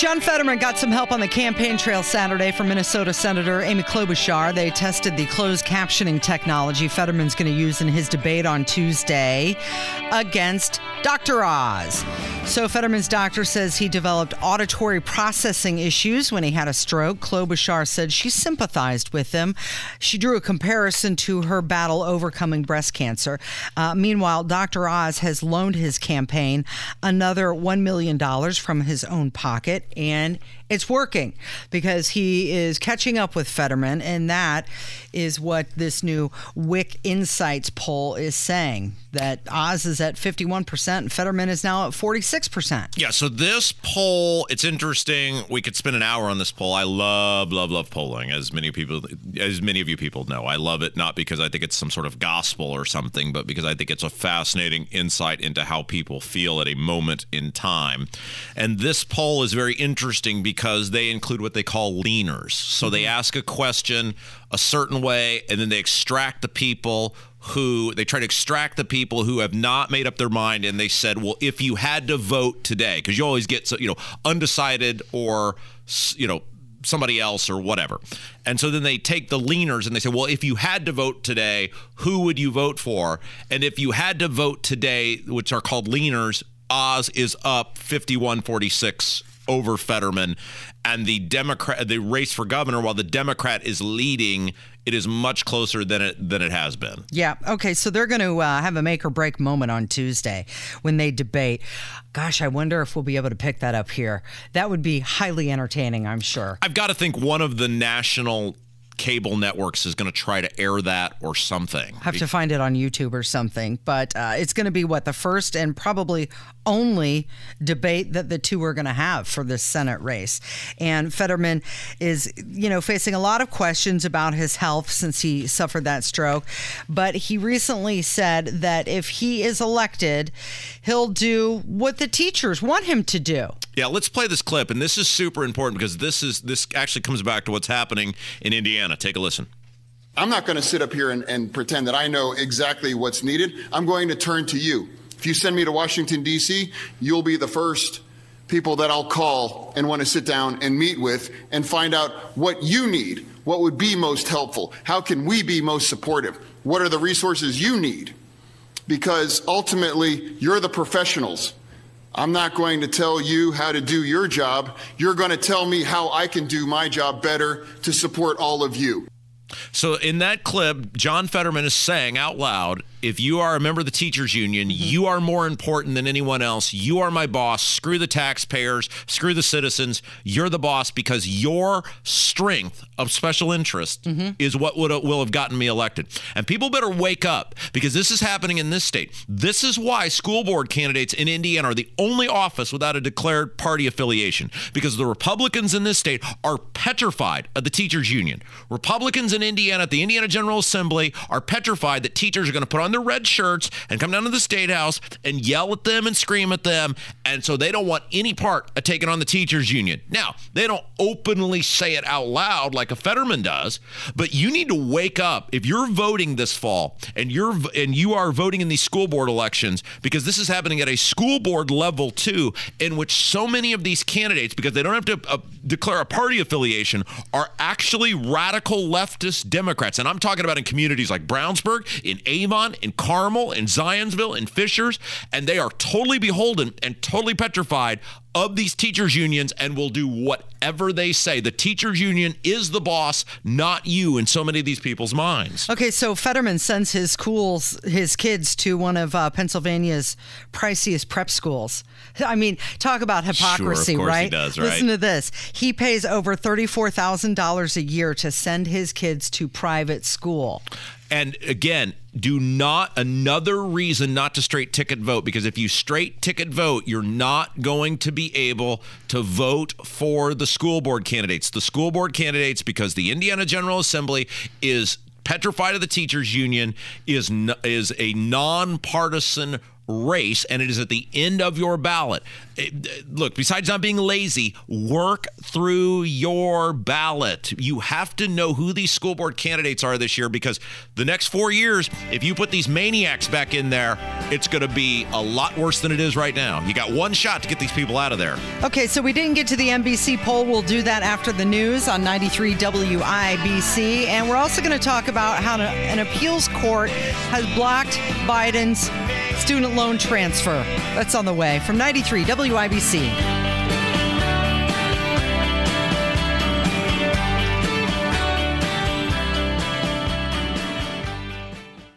John Fetterman got some help on the campaign trail Saturday from Minnesota Senator Amy Klobuchar. They tested the closed captioning technology Fetterman's going to use in his debate on Tuesday against Dr. Oz. So Fetterman's doctor says he developed auditory processing issues when he had a stroke. Klobuchar said she sympathized with him. She drew a comparison to her battle overcoming breast cancer. Uh, meanwhile, Dr. Oz has loaned his campaign another $1 million from his own pocket and it's working because he is catching up with Fetterman, and that is what this new Wick Insights poll is saying that Oz is at 51% and Fetterman is now at 46%. Yeah, so this poll, it's interesting. We could spend an hour on this poll. I love, love, love polling, as many people, as many of you people know. I love it not because I think it's some sort of gospel or something, but because I think it's a fascinating insight into how people feel at a moment in time. And this poll is very interesting because they include what they call leaners. So they mm-hmm. ask a question a certain way, and then they extract the people who they try to extract the people who have not made up their mind and they said well if you had to vote today because you always get so you know undecided or you know somebody else or whatever. And so then they take the leaners and they say well if you had to vote today who would you vote for? And if you had to vote today which are called leaners oz is up 5146 over Fetterman, and the Democrat, the race for governor, while the Democrat is leading, it is much closer than it than it has been. Yeah. Okay. So they're going to uh, have a make or break moment on Tuesday when they debate. Gosh, I wonder if we'll be able to pick that up here. That would be highly entertaining. I'm sure. I've got to think one of the national cable networks is going to try to air that or something. I have to find it on YouTube or something. But uh, it's going to be what the first and probably only debate that the two are going to have for this Senate race. And Fetterman is, you know, facing a lot of questions about his health since he suffered that stroke. But he recently said that if he is elected, he'll do what the teachers want him to do. Yeah, let's play this clip. And this is super important because this is this actually comes back to what's happening in Indiana. Take a listen. I'm not going to sit up here and, and pretend that I know exactly what's needed. I'm going to turn to you. If you send me to Washington, D.C., you'll be the first people that I'll call and want to sit down and meet with and find out what you need, what would be most helpful, how can we be most supportive, what are the resources you need. Because ultimately, you're the professionals. I'm not going to tell you how to do your job. You're going to tell me how I can do my job better to support all of you. So, in that clip, John Fetterman is saying out loud if you are a member of the teachers union, mm-hmm. you are more important than anyone else. You are my boss. Screw the taxpayers, screw the citizens. You're the boss because your strength of special interest mm-hmm. is what would will have gotten me elected. And people better wake up because this is happening in this state. This is why school board candidates in Indiana are the only office without a declared party affiliation because the Republicans in this state are petrified of the teachers union. Republicans in Indiana at the Indiana General Assembly are petrified that teachers are going to put on on their red shirts and come down to the state house and yell at them and scream at them. And so they don't want any part of taking on the teachers union. Now, they don't openly say it out loud like a Fetterman does, but you need to wake up if you're voting this fall and you're and you are voting in these school board elections because this is happening at a school board level too in which so many of these candidates because they don't have to uh, declare a party affiliation are actually radical leftist Democrats. And I'm talking about in communities like Brownsburg, in Avon, in Carmel, in Zionsville, in Fishers, and they are totally beholden and totally petrified of these teachers unions and will do whatever they say. The teachers union is the boss, not you in so many of these people's minds. Okay, so Fetterman sends his schools, his kids to one of uh, Pennsylvania's priciest prep schools. I mean, talk about hypocrisy, sure, right? Does, right? Listen to this. He pays over $34,000 a year to send his kids to private school. And again, do not another reason not to straight ticket vote because if you straight ticket vote, you're not going to be able to vote for the school board candidates. The school board candidates, because the Indiana General Assembly is petrified of the teachers union, is is a nonpartisan race, and it is at the end of your ballot. Eh, it, look, besides not being lazy, work through your ballot. You have to know who these school board candidates are this year because the next four years, if you put these maniacs back in there, it's going to be a lot worse than it is right now. You got one shot to get these people out of there. Okay, so we didn't get to the NBC poll. We'll do that after the news on 93 WIBC. And we're also going to talk about how an appeals court has blocked Biden's student loan transfer. That's on the way from 93 WIBC.